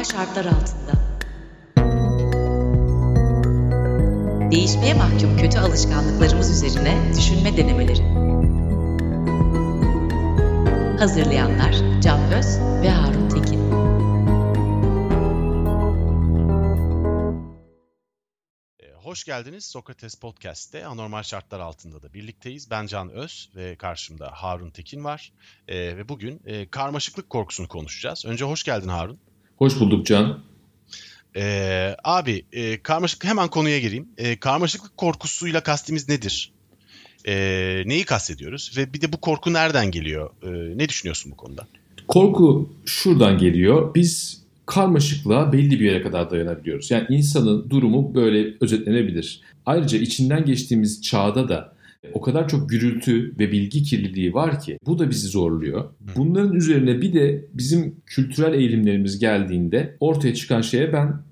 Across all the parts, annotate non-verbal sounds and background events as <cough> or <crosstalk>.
Anormal şartlar altında. Değişmeye mahkum kötü alışkanlıklarımız üzerine düşünme denemeleri. Hazırlayanlar Can Öz ve Harun Tekin. Ee, Hoş geldiniz Sokrates Podcast'te Anormal Şartlar Altında da birlikteyiz. Ben Can Öz ve karşımda Harun Tekin var. Ee, ve bugün e, karmaşıklık korkusunu konuşacağız. Önce hoş geldin Harun. Hoş bulduk Can. Ee, abi e, karmaşık hemen konuya gireyim. E, karmaşıklık korkusuyla kastimiz nedir? E, neyi kastediyoruz? Ve bir de bu korku nereden geliyor? E, ne düşünüyorsun bu konuda? Korku şuradan geliyor. Biz karmaşıklığa belli bir yere kadar dayanabiliyoruz. Yani insanın durumu böyle özetlenebilir. Ayrıca içinden geçtiğimiz çağda da o kadar çok gürültü ve bilgi kirliliği var ki bu da bizi zorluyor. Bunların üzerine bir de bizim kültürel eğilimlerimiz geldiğinde ortaya çıkan şeye ben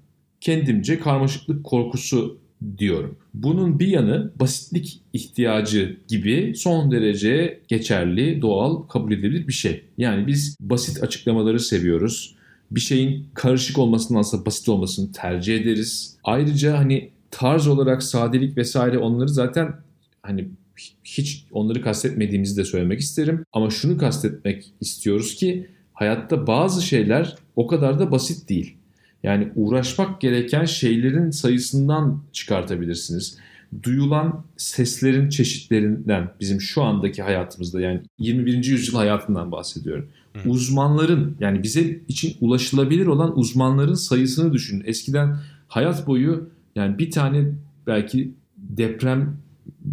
kendimce karmaşıklık korkusu diyorum. Bunun bir yanı basitlik ihtiyacı gibi son derece geçerli, doğal, kabul edilebilir bir şey. Yani biz basit açıklamaları seviyoruz. Bir şeyin karışık olmasındansa basit olmasını tercih ederiz. Ayrıca hani tarz olarak sadelik vesaire onları zaten hani hiç onları kastetmediğimizi de söylemek isterim. Ama şunu kastetmek istiyoruz ki hayatta bazı şeyler o kadar da basit değil. Yani uğraşmak gereken şeylerin sayısından çıkartabilirsiniz. Duyulan seslerin çeşitlerinden bizim şu andaki hayatımızda yani 21. yüzyıl hayatından bahsediyorum. Hı. Uzmanların yani bize için ulaşılabilir olan uzmanların sayısını düşünün. Eskiden hayat boyu yani bir tane belki deprem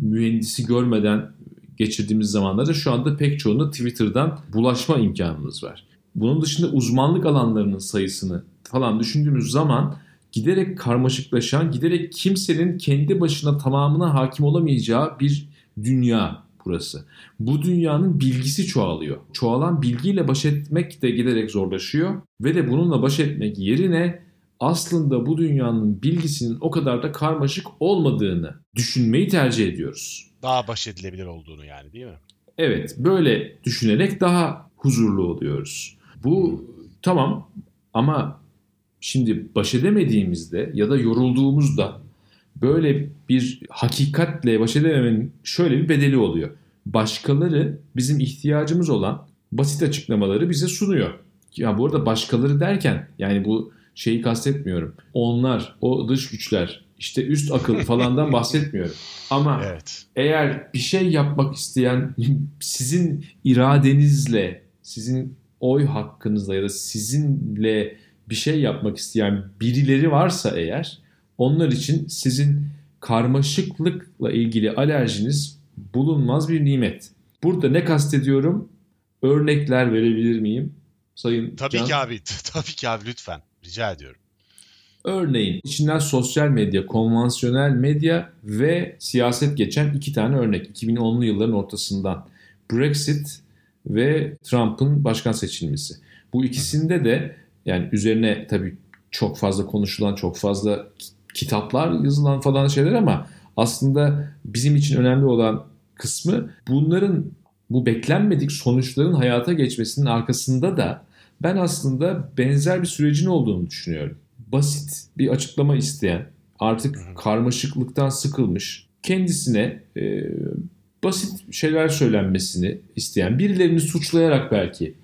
mühendisi görmeden geçirdiğimiz zamanlarda şu anda pek çoğunda Twitter'dan bulaşma imkanımız var. Bunun dışında uzmanlık alanlarının sayısını falan düşündüğümüz zaman giderek karmaşıklaşan, giderek kimsenin kendi başına tamamına hakim olamayacağı bir dünya burası. Bu dünyanın bilgisi çoğalıyor. Çoğalan bilgiyle baş etmek de giderek zorlaşıyor ve de bununla baş etmek yerine aslında bu dünyanın bilgisinin o kadar da karmaşık olmadığını düşünmeyi tercih ediyoruz. Daha baş edilebilir olduğunu yani değil mi? Evet, böyle düşünerek daha huzurlu oluyoruz. Bu tamam ama şimdi baş edemediğimizde ya da yorulduğumuzda böyle bir hakikatle baş edememenin şöyle bir bedeli oluyor. Başkaları bizim ihtiyacımız olan basit açıklamaları bize sunuyor. Ya bu arada başkaları derken yani bu şeyi kastetmiyorum. Onlar, o dış güçler, işte üst akıl falandan <laughs> bahsetmiyorum. Ama Evet. eğer bir şey yapmak isteyen sizin iradenizle, sizin oy hakkınızla ya da sizinle bir şey yapmak isteyen birileri varsa eğer onlar için sizin karmaşıklıkla ilgili alerjiniz bulunmaz bir nimet. Burada ne kastediyorum? Örnekler verebilir miyim? Sayın Tabii Can? ki abi. <laughs> Tabii ki abi lütfen. Rica ediyorum. Örneğin içinden sosyal medya, konvansiyonel medya ve siyaset geçen iki tane örnek. 2010'lu yılların ortasından. Brexit ve Trump'ın başkan seçilmesi. Bu ikisinde de yani üzerine tabii çok fazla konuşulan, çok fazla ki- kitaplar yazılan falan şeyler ama aslında bizim için önemli olan kısmı bunların bu beklenmedik sonuçların hayata geçmesinin arkasında da ben aslında benzer bir sürecin olduğunu düşünüyorum. Basit bir açıklama isteyen, artık karmaşıklıktan sıkılmış, kendisine e, basit şeyler söylenmesini isteyen, birilerini suçlayarak belki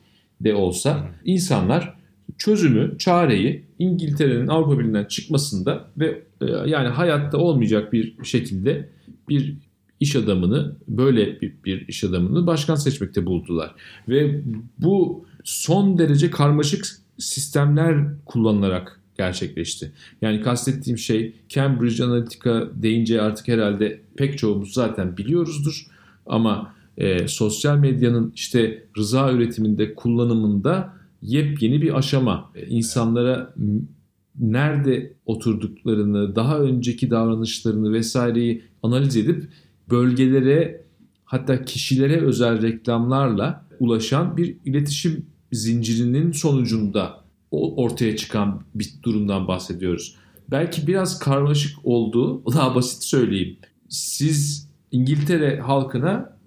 de olsa insanlar çözümü, çareyi İngiltere'nin Avrupa Birliği'nden çıkmasında ve e, yani hayatta olmayacak bir şekilde bir iş adamını böyle bir, bir iş adamını başkan seçmekte buldular. Ve bu son derece karmaşık sistemler kullanılarak gerçekleşti. Yani kastettiğim şey Cambridge Analytica deyince artık herhalde pek çoğumuz zaten biliyoruzdur. Ama e, sosyal medyanın işte rıza üretiminde, kullanımında yepyeni bir aşama. E, İnsanlara nerede oturduklarını, daha önceki davranışlarını vesaireyi analiz edip bölgelere hatta kişilere özel reklamlarla ulaşan bir iletişim zincirinin sonucunda ortaya çıkan bir durumdan bahsediyoruz. Belki biraz karmaşık olduğu, <laughs> daha basit söyleyeyim. Siz İngiltere halkına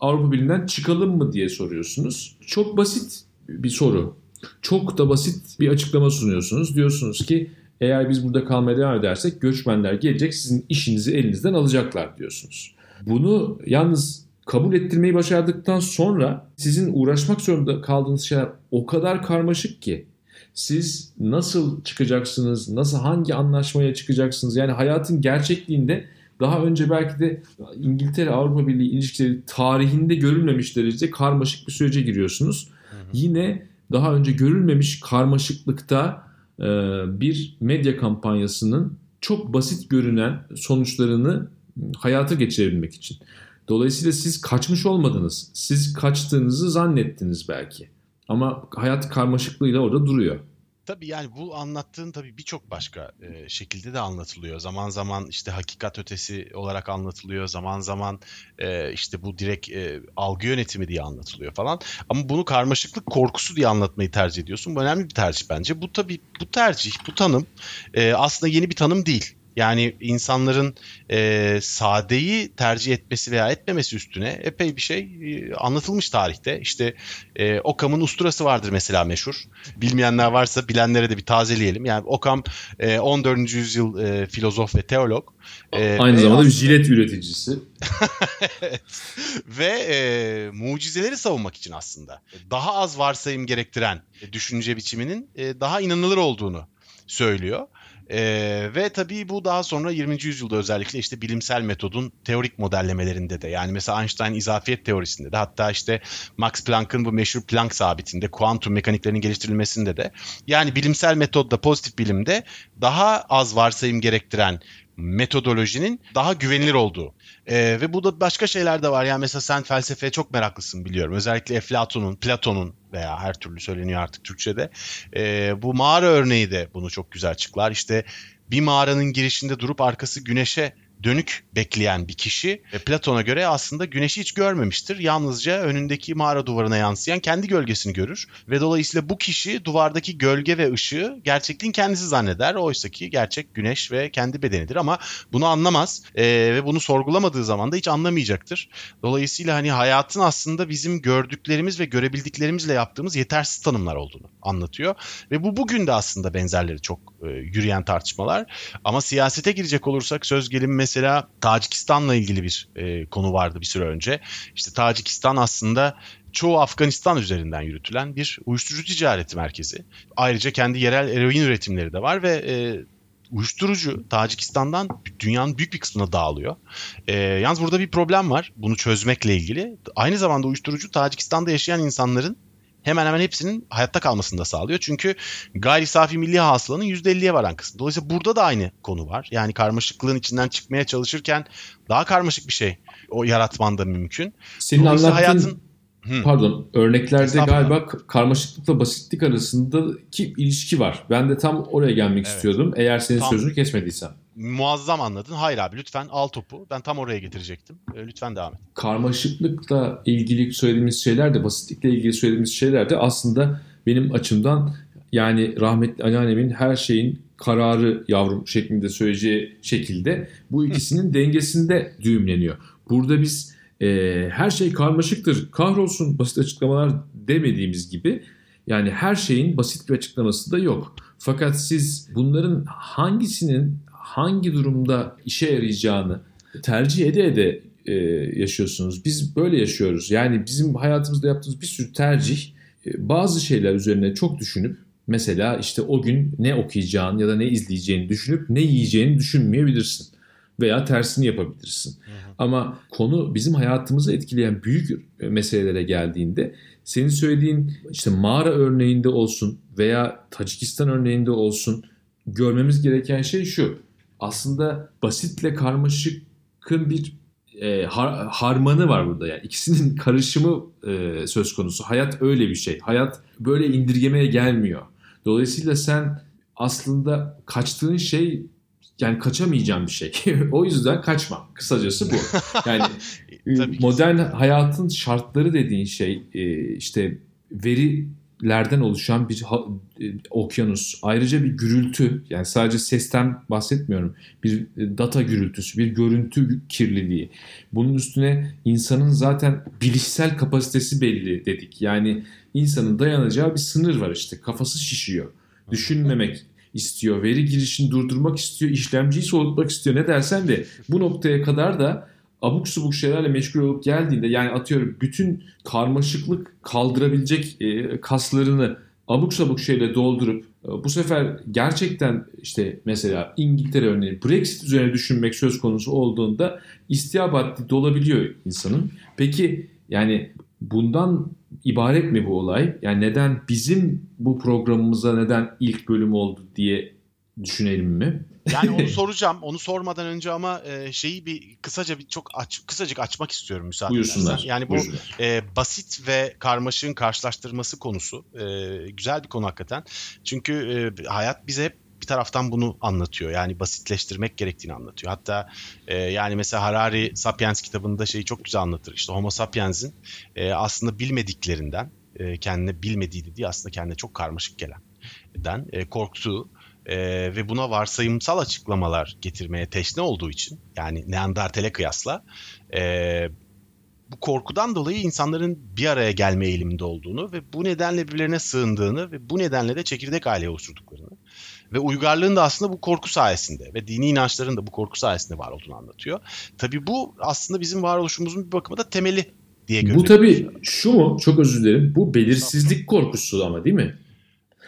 Avrupa Birliği'nden çıkalım mı diye soruyorsunuz. Çok basit bir soru. Çok da basit bir açıklama sunuyorsunuz. Diyorsunuz ki eğer biz burada kalmaya devam edersek göçmenler gelecek sizin işinizi elinizden alacaklar diyorsunuz. Bunu yalnız kabul ettirmeyi başardıktan sonra sizin uğraşmak zorunda kaldığınız şeyler o kadar karmaşık ki siz nasıl çıkacaksınız, nasıl hangi anlaşmaya çıkacaksınız? Yani hayatın gerçekliğinde daha önce belki de İngiltere Avrupa Birliği ilişkileri tarihinde görülmemiş derecede karmaşık bir sürece giriyorsunuz. Hı hı. Yine daha önce görülmemiş karmaşıklıkta e, bir medya kampanyasının çok basit görünen sonuçlarını hayata geçirebilmek için. Dolayısıyla siz kaçmış olmadınız. Siz kaçtığınızı zannettiniz belki. Ama hayat karmaşıklığıyla orada duruyor. Tabii yani bu anlattığın tabii birçok başka e, şekilde de anlatılıyor. Zaman zaman işte hakikat ötesi olarak anlatılıyor. Zaman zaman e, işte bu direkt e, algı yönetimi diye anlatılıyor falan. Ama bunu karmaşıklık korkusu diye anlatmayı tercih ediyorsun. Bu önemli bir tercih bence. Bu tabii bu tercih, bu tanım e, aslında yeni bir tanım değil. Yani insanların e, sadeyi tercih etmesi veya etmemesi üstüne epey bir şey e, anlatılmış tarihte. İşte e, Okam'ın usturası vardır mesela meşhur. Bilmeyenler varsa bilenlere de bir tazeleyelim. Yani Okam e, 14. yüzyıl e, filozof ve teolog. E, Aynı zamanda aslında... bir jilet üreticisi. <laughs> ve e, mucizeleri savunmak için aslında daha az varsayım gerektiren düşünce biçiminin e, daha inanılır olduğunu söylüyor. Ee, ve tabii bu daha sonra 20. yüzyılda özellikle işte bilimsel metodun teorik modellemelerinde de yani mesela Einstein izafiyet teorisinde de hatta işte Max Planck'ın bu meşhur Planck sabitinde kuantum mekaniklerinin geliştirilmesinde de yani bilimsel metodda pozitif bilimde daha az varsayım gerektiren metodolojinin daha güvenilir olduğu. Ee, ve bu da başka şeyler de var. Yani mesela sen felsefeye çok meraklısın biliyorum. Özellikle Eflatun'un, Platon'un veya her türlü söyleniyor artık Türkçe'de. Ee, bu mağara örneği de bunu çok güzel açıklar. İşte bir mağaranın girişinde durup arkası güneşe dönük bekleyen bir kişi e, Platon'a göre aslında güneşi hiç görmemiştir. Yalnızca önündeki mağara duvarına yansıyan kendi gölgesini görür ve dolayısıyla bu kişi duvardaki gölge ve ışığı gerçekliğin kendisi zanneder. Oysa ki gerçek güneş ve kendi bedenidir ama bunu anlamaz e, ve bunu sorgulamadığı zaman da hiç anlamayacaktır. Dolayısıyla hani hayatın aslında bizim gördüklerimiz ve görebildiklerimizle yaptığımız yetersiz tanımlar olduğunu anlatıyor ve bu bugün de aslında benzerleri çok e, yürüyen tartışmalar. Ama siyasete girecek olursak söz gelimi mesela Tacikistan'la ilgili bir e, konu vardı bir süre önce. İşte Tacikistan aslında çoğu Afganistan üzerinden yürütülen bir uyuşturucu ticareti merkezi. Ayrıca kendi yerel eroin üretimleri de var ve e, uyuşturucu Tacikistan'dan dünyanın büyük bir kısmına dağılıyor. E, yalnız burada bir problem var bunu çözmekle ilgili. Aynı zamanda uyuşturucu Tacikistan'da yaşayan insanların hemen hemen hepsinin hayatta kalmasını da sağlıyor. Çünkü gayri safi milli hasılanın %50'ye varan kısmı. Dolayısıyla burada da aynı konu var. Yani karmaşıklığın içinden çıkmaya çalışırken daha karmaşık bir şey o yaratman da mümkün. Senin anlattığın hayatın Hı. Pardon, örneklerde galiba karmaşıklıkla basitlik arasındaki ilişki var. Ben de tam oraya gelmek evet. istiyordum. Eğer senin tam, sözünü kesmediysem muazzam anladın. Hayır abi lütfen al topu. Ben tam oraya getirecektim. E, lütfen devam et. Karmaşıklıkla ilgili söylediğimiz şeyler de basitlikle ilgili söylediğimiz şeyler de aslında benim açımdan yani rahmetli anneannemin her şeyin kararı yavrum şeklinde söyleyeceği şekilde bu ikisinin dengesinde düğümleniyor. Burada biz e, her şey karmaşıktır, kahrolsun basit açıklamalar demediğimiz gibi yani her şeyin basit bir açıklaması da yok. Fakat siz bunların hangisinin hangi durumda işe yarayacağını tercih ede ede e, yaşıyorsunuz. Biz böyle yaşıyoruz. Yani bizim hayatımızda yaptığımız bir sürü tercih e, bazı şeyler üzerine çok düşünüp mesela işte o gün ne okuyacağını ya da ne izleyeceğini düşünüp ne yiyeceğini düşünmeyebilirsin veya tersini yapabilirsin. Hı hı. Ama konu bizim hayatımızı etkileyen büyük meselelere geldiğinde senin söylediğin işte mağara örneğinde olsun veya Tacikistan örneğinde olsun görmemiz gereken şey şu aslında basitle karmaşıkın bir e, har, harmanı var burada yani ikisinin <laughs> karışımı e, söz konusu. Hayat öyle bir şey. Hayat böyle indirgemeye gelmiyor. Dolayısıyla sen aslında kaçtığın şey yani kaçamayacağın bir şey. <laughs> o yüzden kaçma. Kısacası bu. <laughs> Yani modern hayatın şartları dediğin şey e, işte veri lerden oluşan bir ha, e, okyanus. Ayrıca bir gürültü yani sadece sesten bahsetmiyorum. Bir e, data gürültüsü, bir görüntü kirliliği. Bunun üstüne insanın zaten bilişsel kapasitesi belli dedik. Yani insanın dayanacağı bir sınır var işte. Kafası şişiyor. Düşünmemek istiyor. Veri girişini durdurmak istiyor. işlemciyi soğutmak istiyor. Ne dersen de bu noktaya kadar da abuk subuk şeylerle meşgul olup geldiğinde yani atıyorum bütün karmaşıklık kaldırabilecek e, kaslarını abuk sabuk şeyle doldurup e, bu sefer gerçekten işte mesela İngiltere örneği Brexit üzerine düşünmek söz konusu olduğunda istihap dolabiliyor insanın. Peki yani bundan ibaret mi bu olay? Yani neden bizim bu programımıza neden ilk bölüm oldu diye düşünelim mi? Yani onu <laughs> soracağım. Onu sormadan önce ama e, şeyi bir kısaca bir çok aç, kısacık açmak istiyorum müsaade Buyursunlar. Yani bu e, basit ve karmaşığın karşılaştırması konusu e, güzel bir konu hakikaten. Çünkü e, hayat bize hep bir taraftan bunu anlatıyor. Yani basitleştirmek gerektiğini anlatıyor. Hatta e, yani mesela Harari Sapiens kitabında şeyi çok güzel anlatır. İşte Homo sapiens'in e, aslında bilmediklerinden e, kendine bilmediği dediği aslında kendine çok karmaşık gelen den e, korktuğu e, ve buna varsayımsal açıklamalar getirmeye teşne olduğu için yani Neandertal'e kıyasla e, bu korkudan dolayı insanların bir araya gelme eğiliminde olduğunu ve bu nedenle birbirlerine sığındığını ve bu nedenle de çekirdek aile oluşturduklarını ve uygarlığın da aslında bu korku sayesinde ve dini inançların da bu korku sayesinde var olduğunu anlatıyor. Tabii bu aslında bizim varoluşumuzun bir bakıma da temeli diye görülüyor. Bu tabii şu mu? Çok özür dilerim. Bu belirsizlik korkusu ama değil mi?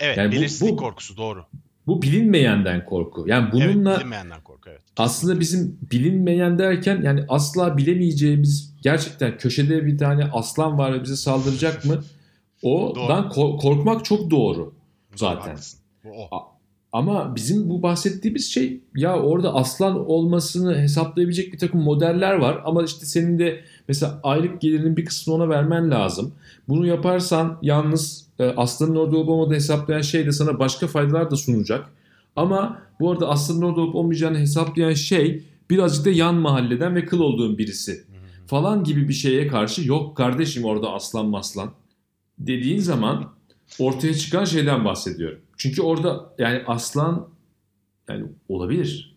Evet, yani belirsizlik bu, bu, korkusu doğru. Bu bilinmeyenden korku. Yani bununla evet, bilinmeyenden korku evet. Aslında bizim bilinmeyen derken yani asla bilemeyeceğimiz gerçekten köşede bir tane aslan var ve bize saldıracak mı? O'dan ko- korkmak çok doğru zaten. Ama bizim bu bahsettiğimiz şey ya orada aslan olmasını hesaplayabilecek bir takım modeller var ama işte senin de mesela aylık gelirinin bir kısmını ona vermen lazım. Bunu yaparsan yalnız e, aslanın orada olup olmadığını hesaplayan şey de sana başka faydalar da sunacak. Ama bu arada aslanın orada olup olmayacağını hesaplayan şey birazcık da yan mahalleden ve kıl olduğun birisi falan gibi bir şeye karşı yok kardeşim orada aslan maslan dediğin zaman ortaya çıkan şeyden bahsediyorum. Çünkü orada yani aslan yani olabilir.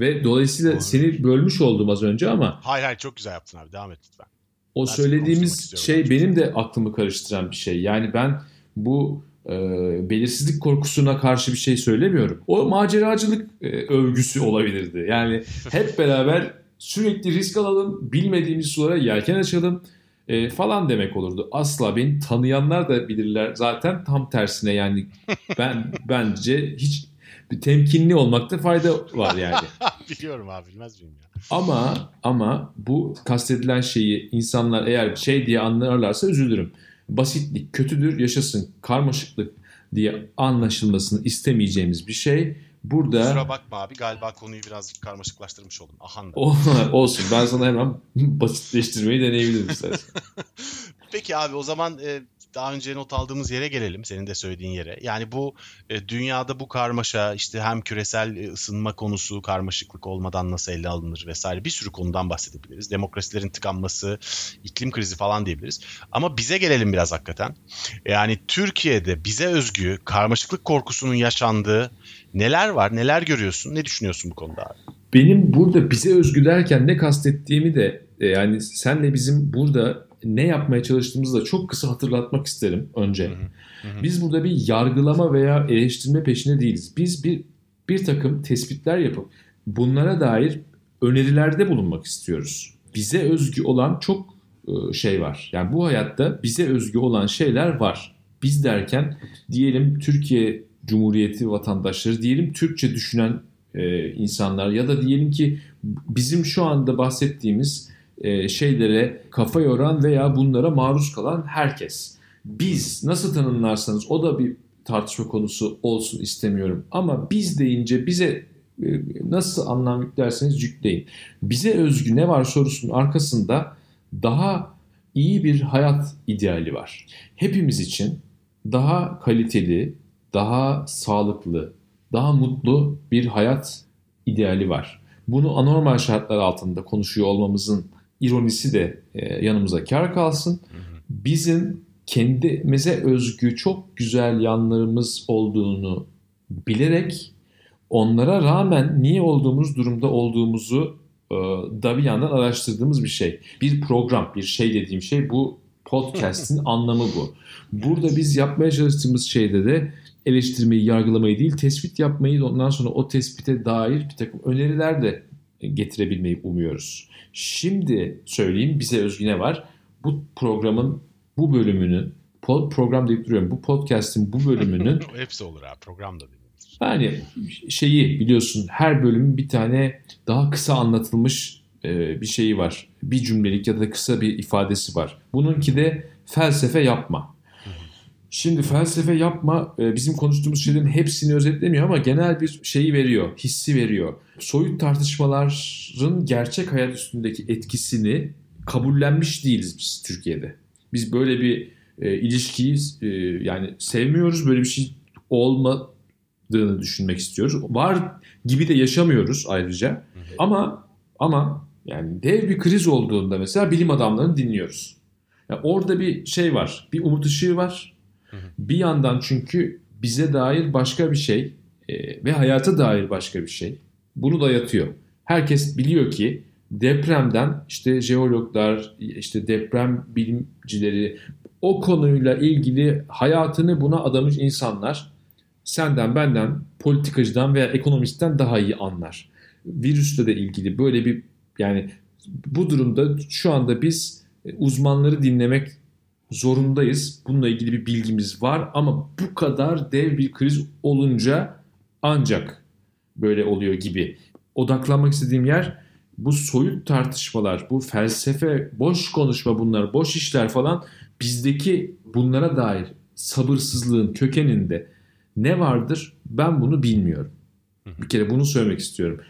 Ve dolayısıyla Doğru. seni bölmüş oldum az önce ama. Hayır hayır çok güzel yaptın abi devam et lütfen. O ben söylediğimiz şey benim de aklımı karıştıran bir şey. Yani ben bu e, belirsizlik korkusuna karşı bir şey söylemiyorum. O maceracılık e, övgüsü olabilirdi. Yani <laughs> hep beraber sürekli risk alalım, bilmediğimiz sulara yelken açalım e, falan demek olurdu. Asla beni tanıyanlar da bilirler zaten tam tersine yani <laughs> ben bence hiç bir temkinli olmakta fayda var yani. <laughs> Biliyorum abi bilmez miyim ya. Ama ama bu kastedilen şeyi insanlar eğer şey diye anlarlarsa üzülürüm. Basitlik kötüdür yaşasın karmaşıklık diye anlaşılmasını istemeyeceğimiz bir şey Burada... Kusura bakma abi galiba konuyu birazcık karmaşıklaştırmış oldum. Ahan. <laughs> Olsun ben sana hemen <laughs> basitleştirmeyi deneyebilirim istersen. Peki abi o zaman e, daha önce not aldığımız yere gelelim. Senin de söylediğin yere. Yani bu e, dünyada bu karmaşa işte hem küresel e, ısınma konusu karmaşıklık olmadan nasıl ele alınır vesaire bir sürü konudan bahsedebiliriz. Demokrasilerin tıkanması, iklim krizi falan diyebiliriz. Ama bize gelelim biraz hakikaten. Yani Türkiye'de bize özgü karmaşıklık korkusunun yaşandığı neler var? Neler görüyorsun? Ne düşünüyorsun bu konuda abi? Benim burada bize özgü derken ne kastettiğimi de e, yani senle bizim burada ne yapmaya çalıştığımızı da çok kısa hatırlatmak isterim önce. Hı hı. Biz burada bir yargılama veya eleştirme peşinde değiliz. Biz bir bir takım tespitler yapıp bunlara dair önerilerde bulunmak istiyoruz. Bize özgü olan çok e, şey var. Yani bu hayatta bize özgü olan şeyler var. Biz derken diyelim Türkiye Cumhuriyeti vatandaşları, diyelim Türkçe düşünen e, insanlar ya da diyelim ki bizim şu anda bahsettiğimiz e, şeylere kafa yoran veya bunlara maruz kalan herkes. Biz nasıl tanımlarsanız o da bir tartışma konusu olsun istemiyorum. Ama biz deyince bize e, nasıl anlam yüklerseniz yükleyin. Bize özgü ne var sorusunun arkasında daha iyi bir hayat ideali var. Hepimiz için daha kaliteli, daha sağlıklı, daha mutlu bir hayat ideali var. Bunu anormal şartlar altında konuşuyor olmamızın ironisi de e, yanımıza kar kalsın. Bizim kendimize özgü çok güzel yanlarımız olduğunu bilerek onlara rağmen niye olduğumuz durumda olduğumuzu e, da bir yandan araştırdığımız bir şey. Bir program, bir şey dediğim şey bu podcast'in <laughs> anlamı bu. Burada biz yapmaya çalıştığımız şeyde de eleştirmeyi, yargılamayı değil, tespit yapmayı ondan sonra o tespite dair bir takım öneriler de getirebilmeyi umuyoruz. Şimdi söyleyeyim bize özgü ne var? Bu programın bu bölümünün program deyip duruyorum. Bu podcast'in bu bölümünün <laughs> hepsi olur ha program da denilir. Yani şeyi biliyorsun her bölümün bir tane daha kısa anlatılmış e, bir şeyi var. Bir cümlelik ya da kısa bir ifadesi var. Bununki de felsefe yapma. Şimdi felsefe yapma e, bizim konuştuğumuz şeylerin hepsini özetlemiyor ama genel bir şeyi veriyor, hissi veriyor. Soyut tartışmaların gerçek hayat üstündeki etkisini kabullenmiş değiliz biz Türkiye'de. Biz böyle bir e, ilişkiyi e, yani sevmiyoruz, böyle bir şey olmadığını düşünmek istiyoruz. Var gibi de yaşamıyoruz ayrıca. Ama ama yani dev bir kriz olduğunda mesela bilim adamlarını dinliyoruz. Yani orada bir şey var, bir umut ışığı var bir yandan çünkü bize dair başka bir şey e, ve hayata dair başka bir şey. Bunu dayatıyor. Herkes biliyor ki depremden işte jeologlar, işte deprem bilimcileri o konuyla ilgili hayatını buna adamış insanlar senden benden politikacıdan veya ekonomistten daha iyi anlar. Virüsle de ilgili böyle bir yani bu durumda şu anda biz uzmanları dinlemek zorundayız. Bununla ilgili bir bilgimiz var ama bu kadar dev bir kriz olunca ancak böyle oluyor gibi. Odaklanmak istediğim yer bu soyut tartışmalar, bu felsefe, boş konuşma bunlar, boş işler falan bizdeki bunlara dair sabırsızlığın kökeninde ne vardır ben bunu bilmiyorum. Bir kere bunu söylemek istiyorum.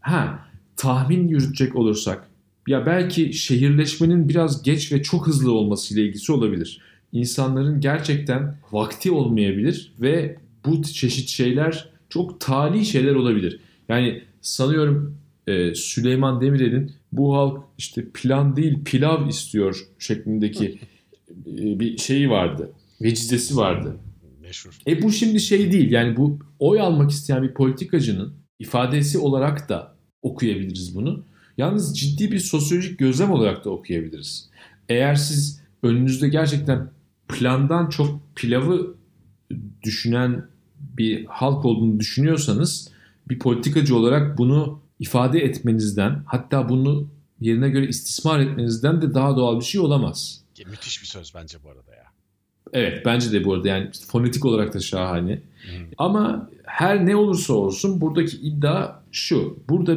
Ha tahmin yürütecek olursak ya belki şehirleşmenin biraz geç ve çok hızlı olmasıyla ilgisi olabilir. İnsanların gerçekten vakti olmayabilir ve bu çeşit şeyler çok tali şeyler olabilir. Yani sanıyorum e, Süleyman Demirel'in bu halk işte plan değil pilav istiyor şeklindeki e, bir şeyi vardı. Vecizesi vardı. Meşhur. E bu şimdi şey değil yani bu oy almak isteyen bir politikacının ifadesi olarak da okuyabiliriz bunu. Yalnız ciddi bir sosyolojik gözlem olarak da okuyabiliriz. Eğer siz önünüzde gerçekten plandan çok pilavı düşünen bir halk olduğunu düşünüyorsanız bir politikacı olarak bunu ifade etmenizden hatta bunu yerine göre istismar etmenizden de daha doğal bir şey olamaz. Müthiş bir söz bence bu arada ya. Evet bence de bu arada yani fonetik olarak da şahane. Hmm. Ama her ne olursa olsun buradaki iddia şu. Burada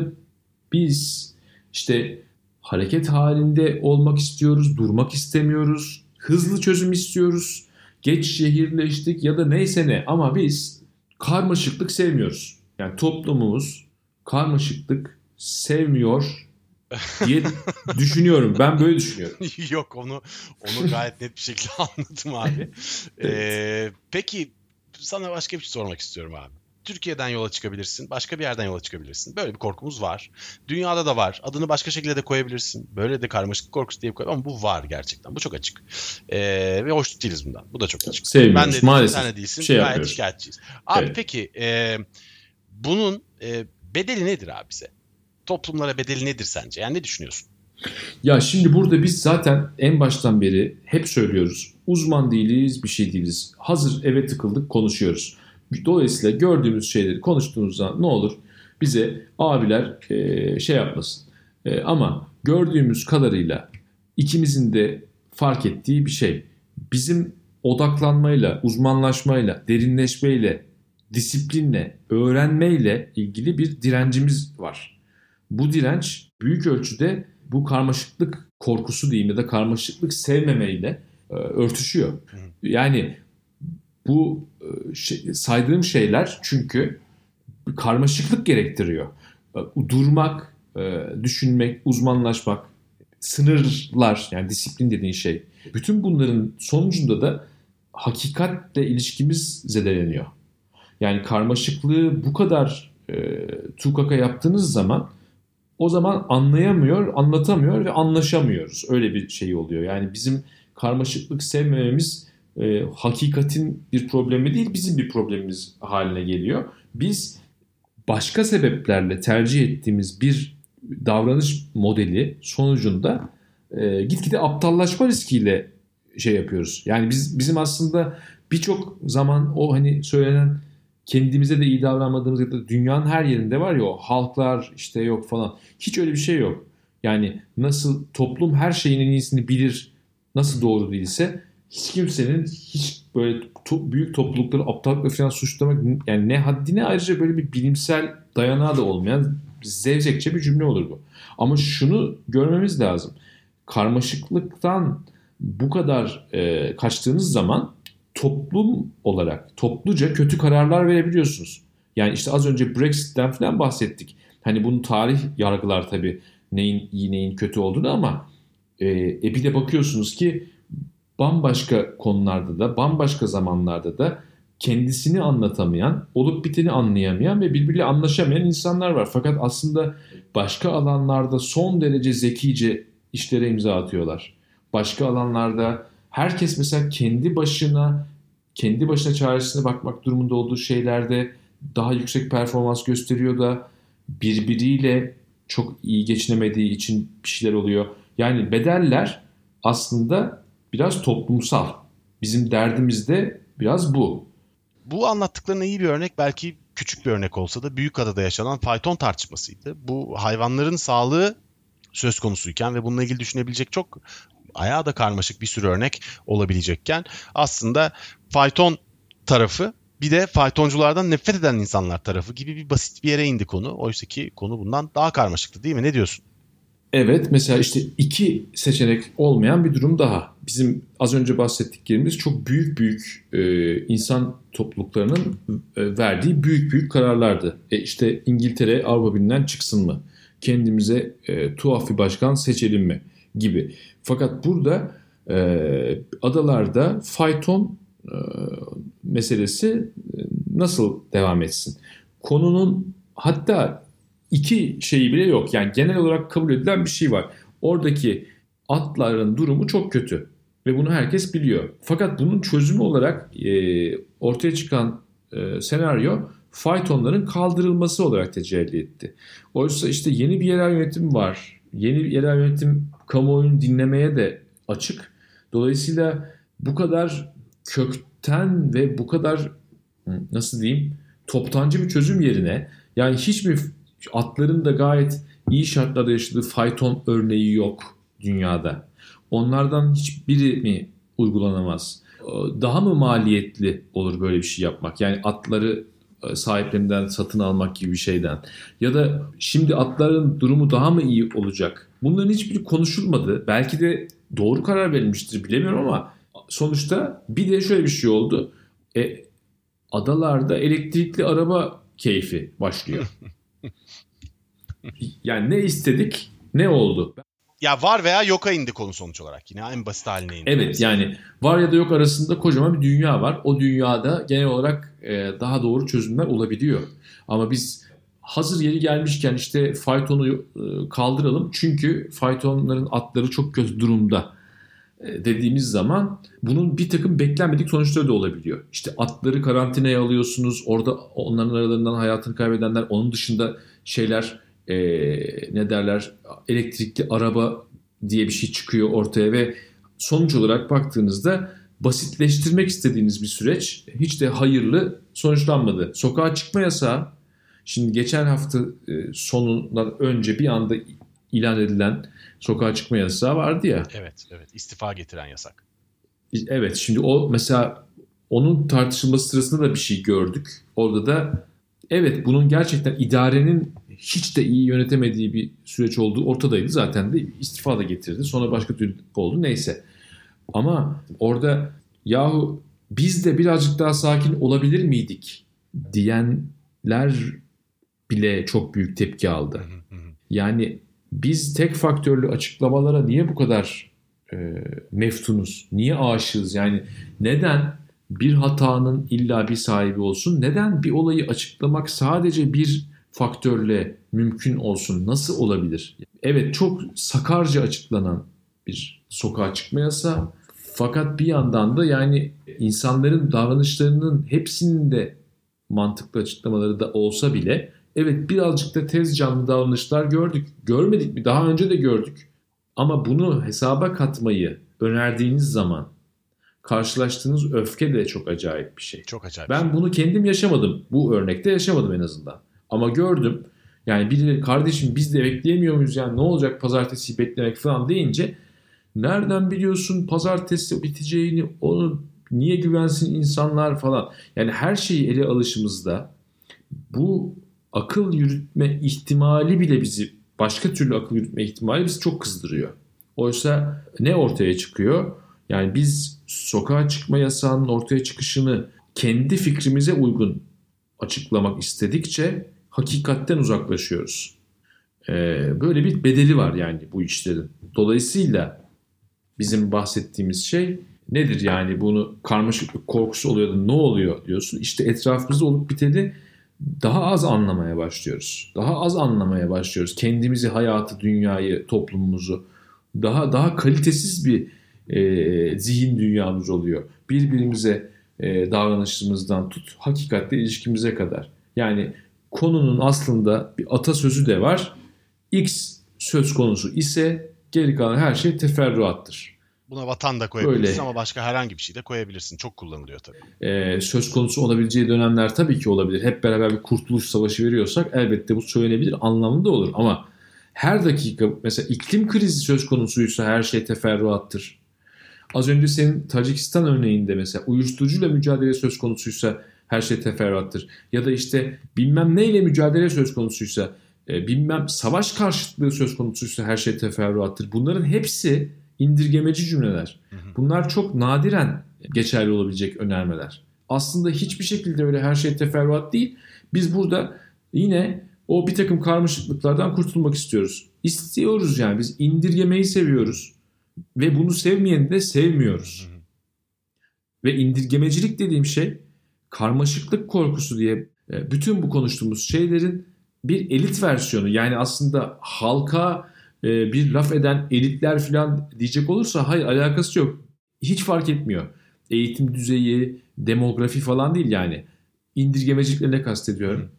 biz işte hareket halinde olmak istiyoruz, durmak istemiyoruz, hızlı çözüm istiyoruz, geç şehirleştik ya da neyse ne ama biz karmaşıklık sevmiyoruz. Yani toplumumuz karmaşıklık sevmiyor diye <laughs> düşünüyorum. Ben böyle düşünüyorum. <laughs> Yok onu onu gayet net bir şekilde <laughs> anladım abi. evet. Ee, peki sana başka bir şey sormak istiyorum abi. Türkiye'den yola çıkabilirsin. Başka bir yerden yola çıkabilirsin. Böyle bir korkumuz var. Dünyada da var. Adını başka şekilde de koyabilirsin. Böyle de karmaşık korkusu diye koy ama bu var gerçekten. Bu çok açık. Ee, ve hoş değiliz bundan. Bu da çok açık. Sevmiyoruz ben de maalesef. Sen de değilsin. Şey gayet yapıyoruz. şikayetçiyiz. Abi evet. peki e, bunun e, bedeli nedir abi bize? Toplumlara bedeli nedir sence? Yani ne düşünüyorsun? Ya şimdi burada biz zaten en baştan beri hep söylüyoruz. Uzman değiliz, bir şey değiliz. Hazır eve tıkıldık konuşuyoruz. Dolayısıyla gördüğümüz şeyleri konuştuğumuzda ne olur bize abiler e, şey yapmasın. E, ama gördüğümüz kadarıyla ikimizin de fark ettiği bir şey. Bizim odaklanmayla, uzmanlaşmayla, derinleşmeyle, disiplinle, öğrenmeyle ilgili bir direncimiz var. Bu direnç büyük ölçüde bu karmaşıklık korkusu diyeyim ya da karmaşıklık sevmemeyle e, örtüşüyor. Yani bu e, şey, saydığım şeyler çünkü karmaşıklık gerektiriyor. E, durmak, e, düşünmek, uzmanlaşmak, sınırlar yani disiplin dediğin şey. Bütün bunların sonucunda da hakikatle ilişkimiz zedeleniyor. Yani karmaşıklığı bu kadar e, tukaka yaptığınız zaman o zaman anlayamıyor, anlatamıyor ve anlaşamıyoruz. Öyle bir şey oluyor. Yani bizim karmaşıklık sevmememiz e, hakikatin bir problemi değil bizim bir problemimiz haline geliyor. Biz başka sebeplerle tercih ettiğimiz bir davranış modeli sonucunda e, gitgide aptallaşma riskiyle şey yapıyoruz. Yani biz bizim aslında birçok zaman o hani söylenen kendimize de iyi davranmadığımız ya da dünyanın her yerinde var ya o halklar işte yok falan. Hiç öyle bir şey yok. Yani nasıl toplum her şeyin en iyisini bilir nasıl doğru değilse hiç kimsenin hiç böyle to- büyük toplulukları aptallıkla falan suçlamak yani ne haddine ayrıca böyle bir bilimsel dayanağı da olmayan zevzekçe bir cümle olur bu. Ama şunu görmemiz lazım. Karmaşıklıktan bu kadar e, kaçtığınız zaman toplum olarak topluca kötü kararlar verebiliyorsunuz. Yani işte az önce Brexit'ten falan bahsettik. Hani bunu tarih yargılar tabii neyin iyi neyin kötü olduğunu ama e, e bir de bakıyorsunuz ki bambaşka konularda da bambaşka zamanlarda da kendisini anlatamayan, olup biteni anlayamayan ve birbiriyle anlaşamayan insanlar var. Fakat aslında başka alanlarda son derece zekice işlere imza atıyorlar. Başka alanlarda herkes mesela kendi başına kendi başına çaresine bakmak durumunda olduğu şeylerde daha yüksek performans gösteriyor da birbiriyle çok iyi geçinemediği için bir şeyler oluyor. Yani bedeller aslında biraz toplumsal. Bizim derdimiz de biraz bu. Bu anlattıklarına iyi bir örnek belki küçük bir örnek olsa da Büyükada'da yaşanan fayton tartışmasıydı. Bu hayvanların sağlığı söz konusuyken ve bununla ilgili düşünebilecek çok ayağı da karmaşık bir sürü örnek olabilecekken aslında fayton tarafı bir de faytonculardan nefret eden insanlar tarafı gibi bir basit bir yere indi konu. Oysa ki konu bundan daha karmaşıktı değil mi? Ne diyorsun? Evet mesela işte iki seçenek olmayan bir durum daha. Bizim az önce bahsettiklerimiz çok büyük büyük e, insan topluluklarının e, verdiği büyük büyük kararlardı. E işte İngiltere Avrupa Birliği'nden çıksın mı? Kendimize e, tuhaf bir başkan seçelim mi? Gibi. Fakat burada e, adalarda fayton e, meselesi e, nasıl devam etsin? Konunun hatta iki şeyi bile yok. Yani genel olarak kabul edilen bir şey var. Oradaki atların durumu çok kötü ve bunu herkes biliyor. Fakat bunun çözümü olarak e, ortaya çıkan e, senaryo faytonların kaldırılması olarak tecelli etti. Oysa işte yeni bir yerel yönetim var. Yeni bir yerel yönetim kamuoyunu dinlemeye de açık. Dolayısıyla bu kadar kökten ve bu kadar nasıl diyeyim toptancı bir çözüm yerine yani hiç mi atların da gayet iyi şartlarda yaşadığı fayton örneği yok dünyada. Onlardan hiçbiri mi uygulanamaz? Daha mı maliyetli olur böyle bir şey yapmak? Yani atları e, sahiplerinden satın almak gibi bir şeyden. Ya da şimdi atların durumu daha mı iyi olacak? Bunların hiçbiri konuşulmadı. Belki de doğru karar verilmiştir bilemiyorum ama sonuçta bir de şöyle bir şey oldu. E, adalarda elektrikli araba keyfi başlıyor. <laughs> <laughs> yani ne istedik ne oldu. Ya var veya yoka indi konu sonuç olarak yine en basit haline indi. Evet yani var ya da yok arasında kocaman bir dünya var. O dünyada genel olarak e, daha doğru çözümler olabiliyor. Ama biz hazır yeri gelmişken işte faytonu e, kaldıralım. Çünkü faytonların atları çok kötü durumda e, dediğimiz zaman bunun bir takım beklenmedik sonuçları da olabiliyor. İşte atları karantinaya alıyorsunuz. Orada onların aralarından hayatını kaybedenler onun dışında şeyler e, ne derler elektrikli araba diye bir şey çıkıyor ortaya ve sonuç olarak baktığınızda basitleştirmek istediğiniz bir süreç hiç de hayırlı sonuçlanmadı. Sokağa çıkma yasağı şimdi geçen hafta sonundan önce bir anda ilan edilen sokağa çıkma yasağı vardı ya. Evet, evet. istifa getiren yasak. Evet, şimdi o mesela onun tartışılması sırasında da bir şey gördük. Orada da evet bunun gerçekten idarenin hiç de iyi yönetemediği bir süreç olduğu ortadaydı. Zaten de istifa da getirdi. Sonra başka türlü oldu. Neyse. Ama orada yahu biz de birazcık daha sakin olabilir miydik diyenler bile çok büyük tepki aldı. Yani biz tek faktörlü açıklamalara niye bu kadar e, meftunuz? Niye aşığız? Yani neden bir hatanın illa bir sahibi olsun? Neden bir olayı açıklamak sadece bir faktörle mümkün olsun? Nasıl olabilir? Evet çok sakarca açıklanan bir sokağa çıkma yasağı. Fakat bir yandan da yani insanların davranışlarının hepsinin de mantıklı açıklamaları da olsa bile evet birazcık da tez canlı davranışlar gördük. Görmedik mi? Daha önce de gördük. Ama bunu hesaba katmayı önerdiğiniz zaman karşılaştığınız öfke de çok acayip bir şey. Çok acayip. Ben bunu kendim yaşamadım. Bu örnekte yaşamadım en azından. Ama gördüm. Yani birileri kardeşim biz de bekleyemiyor muyuz yani ne olacak pazartesi beklemek falan deyince nereden biliyorsun pazartesi biteceğini onu niye güvensin insanlar falan. Yani her şeyi ele alışımızda bu akıl yürütme ihtimali bile bizi başka türlü akıl yürütme ihtimali bizi çok kızdırıyor. Oysa ne ortaya çıkıyor? Yani biz sokağa çıkma yasağının ortaya çıkışını kendi fikrimize uygun açıklamak istedikçe hakikatten uzaklaşıyoruz. Ee, böyle bir bedeli var yani bu işlerin. Dolayısıyla bizim bahsettiğimiz şey nedir yani bunu karmaşıklık korkusu oluyor da ne oluyor diyorsun. İşte etrafımızda olup biteni daha az anlamaya başlıyoruz. Daha az anlamaya başlıyoruz. Kendimizi, hayatı, dünyayı, toplumumuzu daha daha kalitesiz bir e, zihin dünyamız oluyor. Birbirimize e, davranışımızdan tut hakikatle ilişkimize kadar. Yani konunun aslında bir atasözü de var. X söz konusu ise geri kalan her şey teferruattır. Buna vatan da koyabilirsin Öyle. ama başka herhangi bir şey de koyabilirsin. Çok kullanılıyor tabii. Ee, söz konusu olabileceği dönemler tabii ki olabilir. Hep beraber bir kurtuluş savaşı veriyorsak elbette bu söylenebilir anlamında olur. Ama her dakika mesela iklim krizi söz konusuysa her şey teferruattır. Az önce senin Tacikistan örneğinde mesela uyuşturucuyla mücadele söz konusuysa her şey teferruattır. Ya da işte bilmem neyle mücadele söz konusuysa, e, bilmem savaş karşıtlığı söz konusuysa her şey teferruattır. Bunların hepsi indirgemeci cümleler. Bunlar çok nadiren geçerli olabilecek önermeler. Aslında hiçbir şekilde öyle her şey teferruat değil. Biz burada yine o bir takım karmaşıklıklardan kurtulmak istiyoruz. İstiyoruz yani biz indirgemeyi seviyoruz. Ve bunu sevmeyeni de sevmiyoruz. Ve indirgemecilik dediğim şey karmaşıklık korkusu diye e, bütün bu konuştuğumuz şeylerin bir elit versiyonu. Yani aslında halka e, bir laf eden elitler falan diyecek olursa hayır alakası yok. Hiç fark etmiyor. Eğitim düzeyi, demografi falan değil yani. İndirgemecilikle kastediyorum?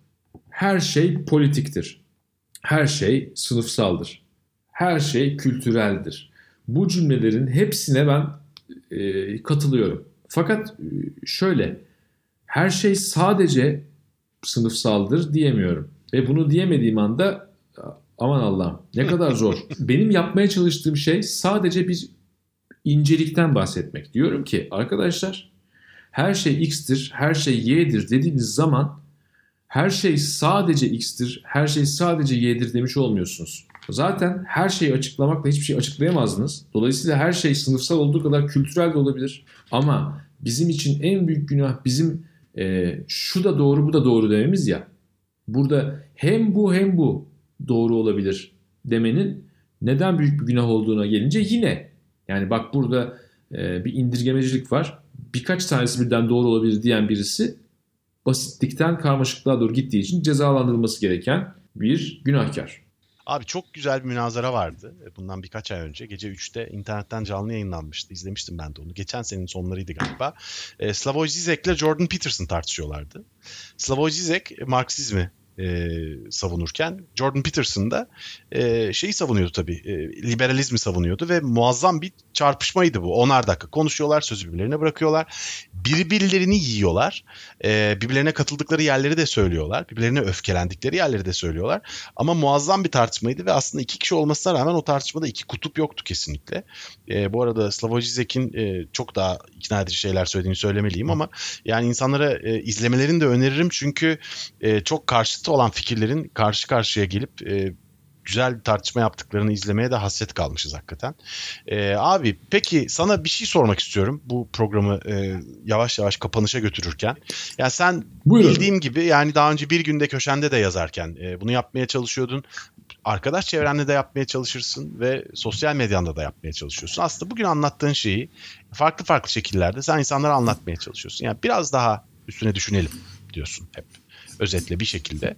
Her şey politiktir. Her şey sınıfsaldır. Her şey kültüreldir. Bu cümlelerin hepsine ben e, katılıyorum. Fakat e, şöyle her şey sadece sınıfsaldır diyemiyorum. Ve bunu diyemediğim anda aman Allah'ım ne kadar zor. Benim yapmaya çalıştığım şey sadece bir incelikten bahsetmek. Diyorum ki arkadaşlar her şey x'tir, her şey y'dir dediğiniz zaman her şey sadece x'tir, her şey sadece y'dir demiş olmuyorsunuz. Zaten her şeyi açıklamakla hiçbir şey açıklayamazdınız. Dolayısıyla her şey sınıfsal olduğu kadar kültürel de olabilir. Ama bizim için en büyük günah bizim e, şu da doğru bu da doğru dememiz ya. Burada hem bu hem bu doğru olabilir demenin neden büyük bir günah olduğuna gelince yine yani bak burada e, bir indirgemecilik var. Birkaç tanesi birden doğru olabilir diyen birisi basitlikten karmaşıklığa doğru gittiği için cezalandırılması gereken bir günahkar. Abi çok güzel bir münazara vardı. E, bundan birkaç ay önce. Gece 3'te internetten canlı yayınlanmıştı. İzlemiştim ben de onu. Geçen senenin sonlarıydı galiba. E, Slavoj Zizek ile Jordan Peterson tartışıyorlardı. Slavoj Zizek Marksizmi e, savunurken Jordan Peterson da e, şeyi savunuyordu tabii. E, liberalizmi savunuyordu ve muazzam bir çarpışmaydı bu. Onar dakika konuşuyorlar, sözü birbirlerine bırakıyorlar. Birbirlerini yiyorlar. E, birbirlerine katıldıkları yerleri de söylüyorlar. Birbirlerine öfkelendikleri yerleri de söylüyorlar. Ama muazzam bir tartışmaydı ve aslında iki kişi olmasına rağmen o tartışmada iki kutup yoktu kesinlikle. E, bu arada Slavoj Zizek'in e, çok daha ikna edici şeyler söylediğini söylemeliyim ama yani insanlara e, izlemelerini de öneririm çünkü e, çok karşıtı olan fikirlerin karşı karşıya gelip e, güzel bir tartışma yaptıklarını izlemeye de hasret kalmışız hakikaten. Ee, abi peki sana bir şey sormak istiyorum bu programı e, yavaş yavaş kapanışa götürürken. Yani sen Buyurun. bildiğim gibi yani daha önce bir günde köşende de yazarken e, bunu yapmaya çalışıyordun. Arkadaş çevrende de yapmaya çalışırsın ve sosyal medyanda da yapmaya çalışıyorsun. Aslında bugün anlattığın şeyi farklı farklı şekillerde sen insanlara anlatmaya çalışıyorsun. Yani biraz daha üstüne düşünelim diyorsun hep özetle bir şekilde.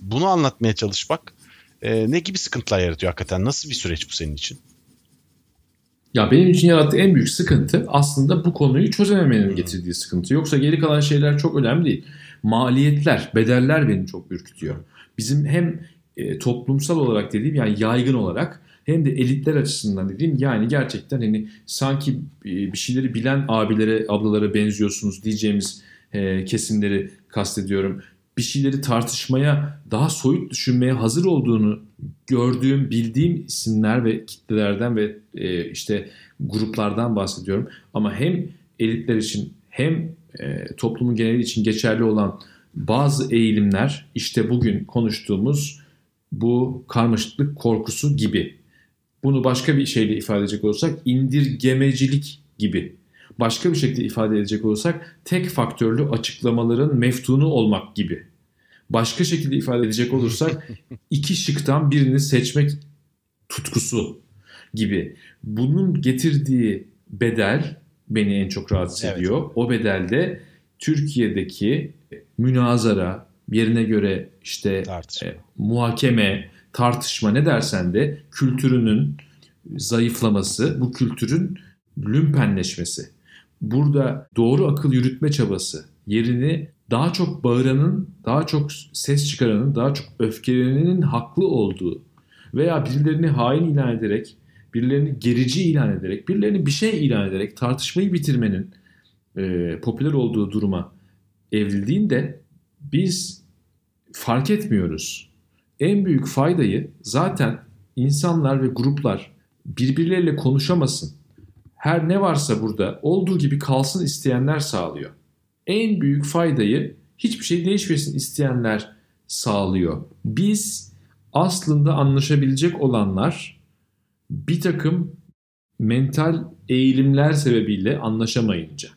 Bunu anlatmaya çalışmak e, ne gibi sıkıntılar yaratıyor hakikaten? Nasıl bir süreç bu senin için? Ya benim için yarattığı en büyük sıkıntı aslında bu konuyu çözememenin getirdiği sıkıntı. Yoksa geri kalan şeyler çok önemli değil. Maliyetler, bedeller beni çok ürkütüyor. Bizim hem e, toplumsal olarak dediğim yani yaygın olarak hem de elitler açısından dediğim yani gerçekten hani sanki e, bir şeyleri bilen abilere, ablalara benziyorsunuz diyeceğimiz e, kesimleri kastediyorum. Bir şeyleri tartışmaya, daha soyut düşünmeye hazır olduğunu gördüğüm, bildiğim isimler ve kitlelerden ve e, işte gruplardan bahsediyorum. Ama hem elitler için hem e, toplumun geneli için geçerli olan bazı eğilimler işte bugün konuştuğumuz bu karmaşıklık korkusu gibi. Bunu başka bir şeyle ifade edecek olursak indirgemecilik gibi. Başka bir şekilde ifade edecek olursak tek faktörlü açıklamaların meftunu olmak gibi. Başka şekilde ifade edecek olursak <laughs> iki şıktan birini seçmek tutkusu gibi. Bunun getirdiği bedel beni en çok rahatsız Evet. ediyor. O bedelde Türkiye'deki münazara, yerine göre işte Tartışma. e, muhakeme, tartışma ne dersen de kültürünün zayıflaması, bu kültürün lümpenleşmesi. Burada doğru akıl yürütme çabası yerini daha çok bağıranın, daha çok ses çıkaranın, daha çok öfkelenenin haklı olduğu veya birilerini hain ilan ederek, birilerini gerici ilan ederek, birilerini bir şey ilan ederek tartışmayı bitirmenin e, popüler olduğu duruma evrildiğinde biz fark etmiyoruz. En büyük faydayı zaten insanlar ve gruplar birbirleriyle konuşamasın. Her ne varsa burada olduğu gibi kalsın isteyenler sağlıyor. En büyük faydayı hiçbir şey değişmesin isteyenler sağlıyor. Biz aslında anlaşabilecek olanlar bir takım mental eğilimler sebebiyle anlaşamayınca.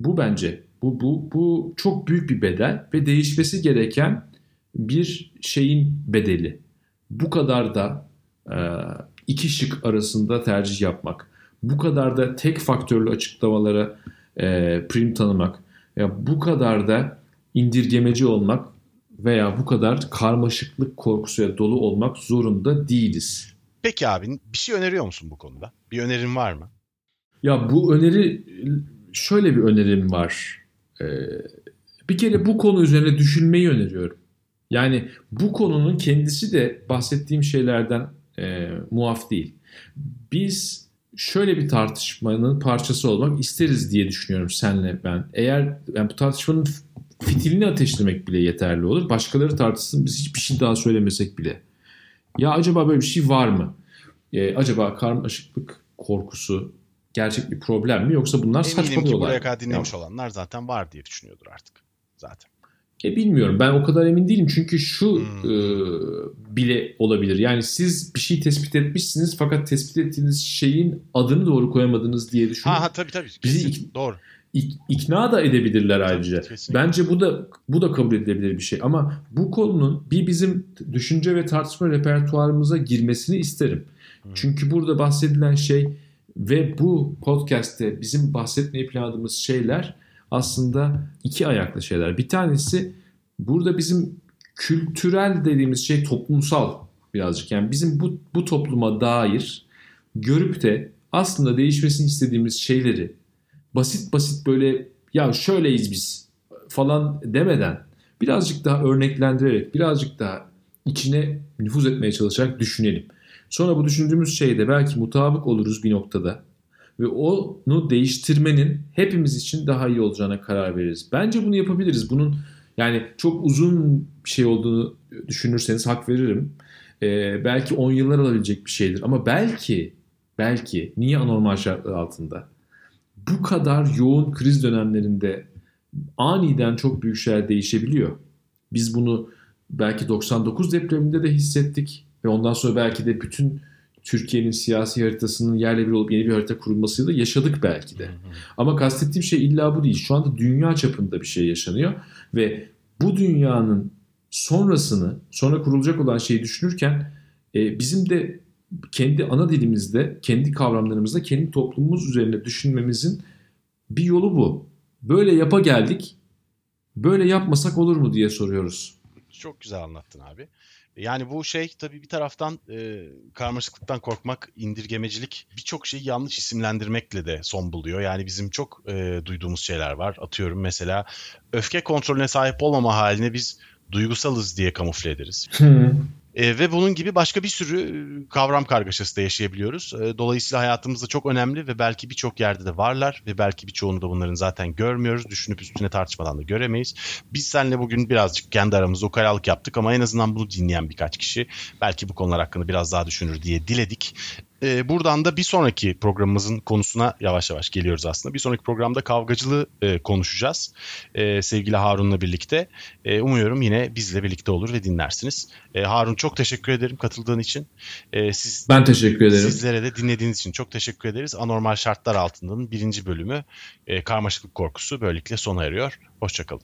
Bu bence bu, bu, bu çok büyük bir bedel ve değişmesi gereken bir şeyin bedeli. Bu kadar da e, iki şık arasında tercih yapmak, bu kadar da tek faktörlü açıklamalara e, prim tanımak, ya bu kadar da indirgemeci olmak veya bu kadar karmaşıklık korkusuyla dolu olmak zorunda değiliz. Peki abi bir şey öneriyor musun bu konuda? Bir önerin var mı? Ya bu öneri şöyle bir önerim var. Ee, bir kere bu konu üzerine düşünmeyi öneriyorum. Yani bu konunun kendisi de bahsettiğim şeylerden e, muaf değil. Biz şöyle bir tartışmanın parçası olmak isteriz diye düşünüyorum senle ben. Eğer yani bu tartışmanın fitilini ateşlemek bile yeterli olur. Başkaları tartışsın biz hiçbir şey daha söylemesek bile. Ya acaba böyle bir şey var mı? Ee, acaba karmaşıklık korkusu gerçek bir problem mi yoksa bunlar Eminim ki saçmalıyorlar buraya mı? kadar dinlemiş Ya, olanlar zaten var diye düşünüyordur artık. Zaten. E bilmiyorum ben o kadar emin değilim çünkü şu Hmm. e, bile olabilir. Yani siz bir şey tespit etmişsiniz fakat tespit ettiğiniz şeyin adını doğru koyamadınız diye düşünün. Ha ha tabii tabii. Bizi Kesin. Doğru. İk- ikna da edebilirler ayrıca. kesinlikle. Bence bu da bu da kabul edilebilir bir şey ama bu konunun bir bizim düşünce ve tartışma repertuarımıza girmesini isterim. Hı. Çünkü burada bahsedilen şey ve bu podcast'te bizim bahsetmeyi planladığımız şeyler aslında iki ayaklı şeyler. Bir tanesi burada bizim kültürel dediğimiz şey toplumsal birazcık. Yani bizim bu, bu topluma dair görüp de aslında değişmesini istediğimiz şeyleri basit basit böyle ya şöyleyiz biz falan demeden birazcık daha örneklendirerek birazcık daha içine nüfuz etmeye çalışarak düşünelim. Sonra bu düşündüğümüz şeyde belki mutabık oluruz bir noktada ve onu değiştirmenin hepimiz için daha iyi olacağına karar veririz. Bence bunu yapabiliriz. Bunun yani çok uzun bir şey olduğunu düşünürseniz hak veririm. Ee, belki 10 yıllar alabilecek bir şeydir ama belki belki niye anormal şartlar altında bu kadar yoğun kriz dönemlerinde aniden çok büyük şeyler değişebiliyor. Biz bunu belki 99 depreminde de hissettik ve ondan sonra belki de bütün Türkiye'nin siyasi haritasının yerle bir olup yeni bir harita kurulmasıyla yaşadık belki de. Ama kastettiğim şey illa bu değil. Şu anda dünya çapında bir şey yaşanıyor ve bu dünyanın sonrasını, sonra kurulacak olan şeyi düşünürken e, bizim de kendi ana dilimizde, kendi kavramlarımızda, kendi toplumumuz üzerine düşünmemizin bir yolu bu. Böyle yapa geldik. Böyle yapmasak olur mu diye soruyoruz. Çok güzel anlattın abi. Yani bu şey tabii bir taraftan e, karmaşıklıktan korkmak, indirgemecilik birçok şeyi yanlış isimlendirmekle de son buluyor. Yani bizim çok e, duyduğumuz şeyler var. Atıyorum mesela öfke kontrolüne sahip olmama haline biz duygusalız diye kamufle ederiz. E, ve bunun gibi başka bir sürü e, kavram kargaşası da yaşayabiliyoruz. E, dolayısıyla hayatımızda çok önemli ve belki birçok yerde de varlar ve belki birçoğunu da bunların zaten görmüyoruz. Düşünüp üstüne tartışmadan da göremeyiz. Biz seninle bugün birazcık kendi aramızda ukalalık yaptık ama en azından bunu dinleyen birkaç kişi belki bu konular hakkında biraz daha düşünür diye diledik. E, buradan da bir sonraki programımızın konusuna yavaş yavaş geliyoruz aslında. Bir sonraki programda kavgacılığı e, konuşacağız. E, sevgili Harun'la birlikte. E, umuyorum yine bizle birlikte olur ve dinlersiniz. E, Harun çok teşekkür ederim katıldığın için. E, siz Ben teşekkür ederim. Sizlere de dinlediğiniz için çok teşekkür ederiz. Anormal Şartlar Altında'nın birinci bölümü e, Karmaşıklık Korkusu böylelikle sona eriyor. Hoşçakalın.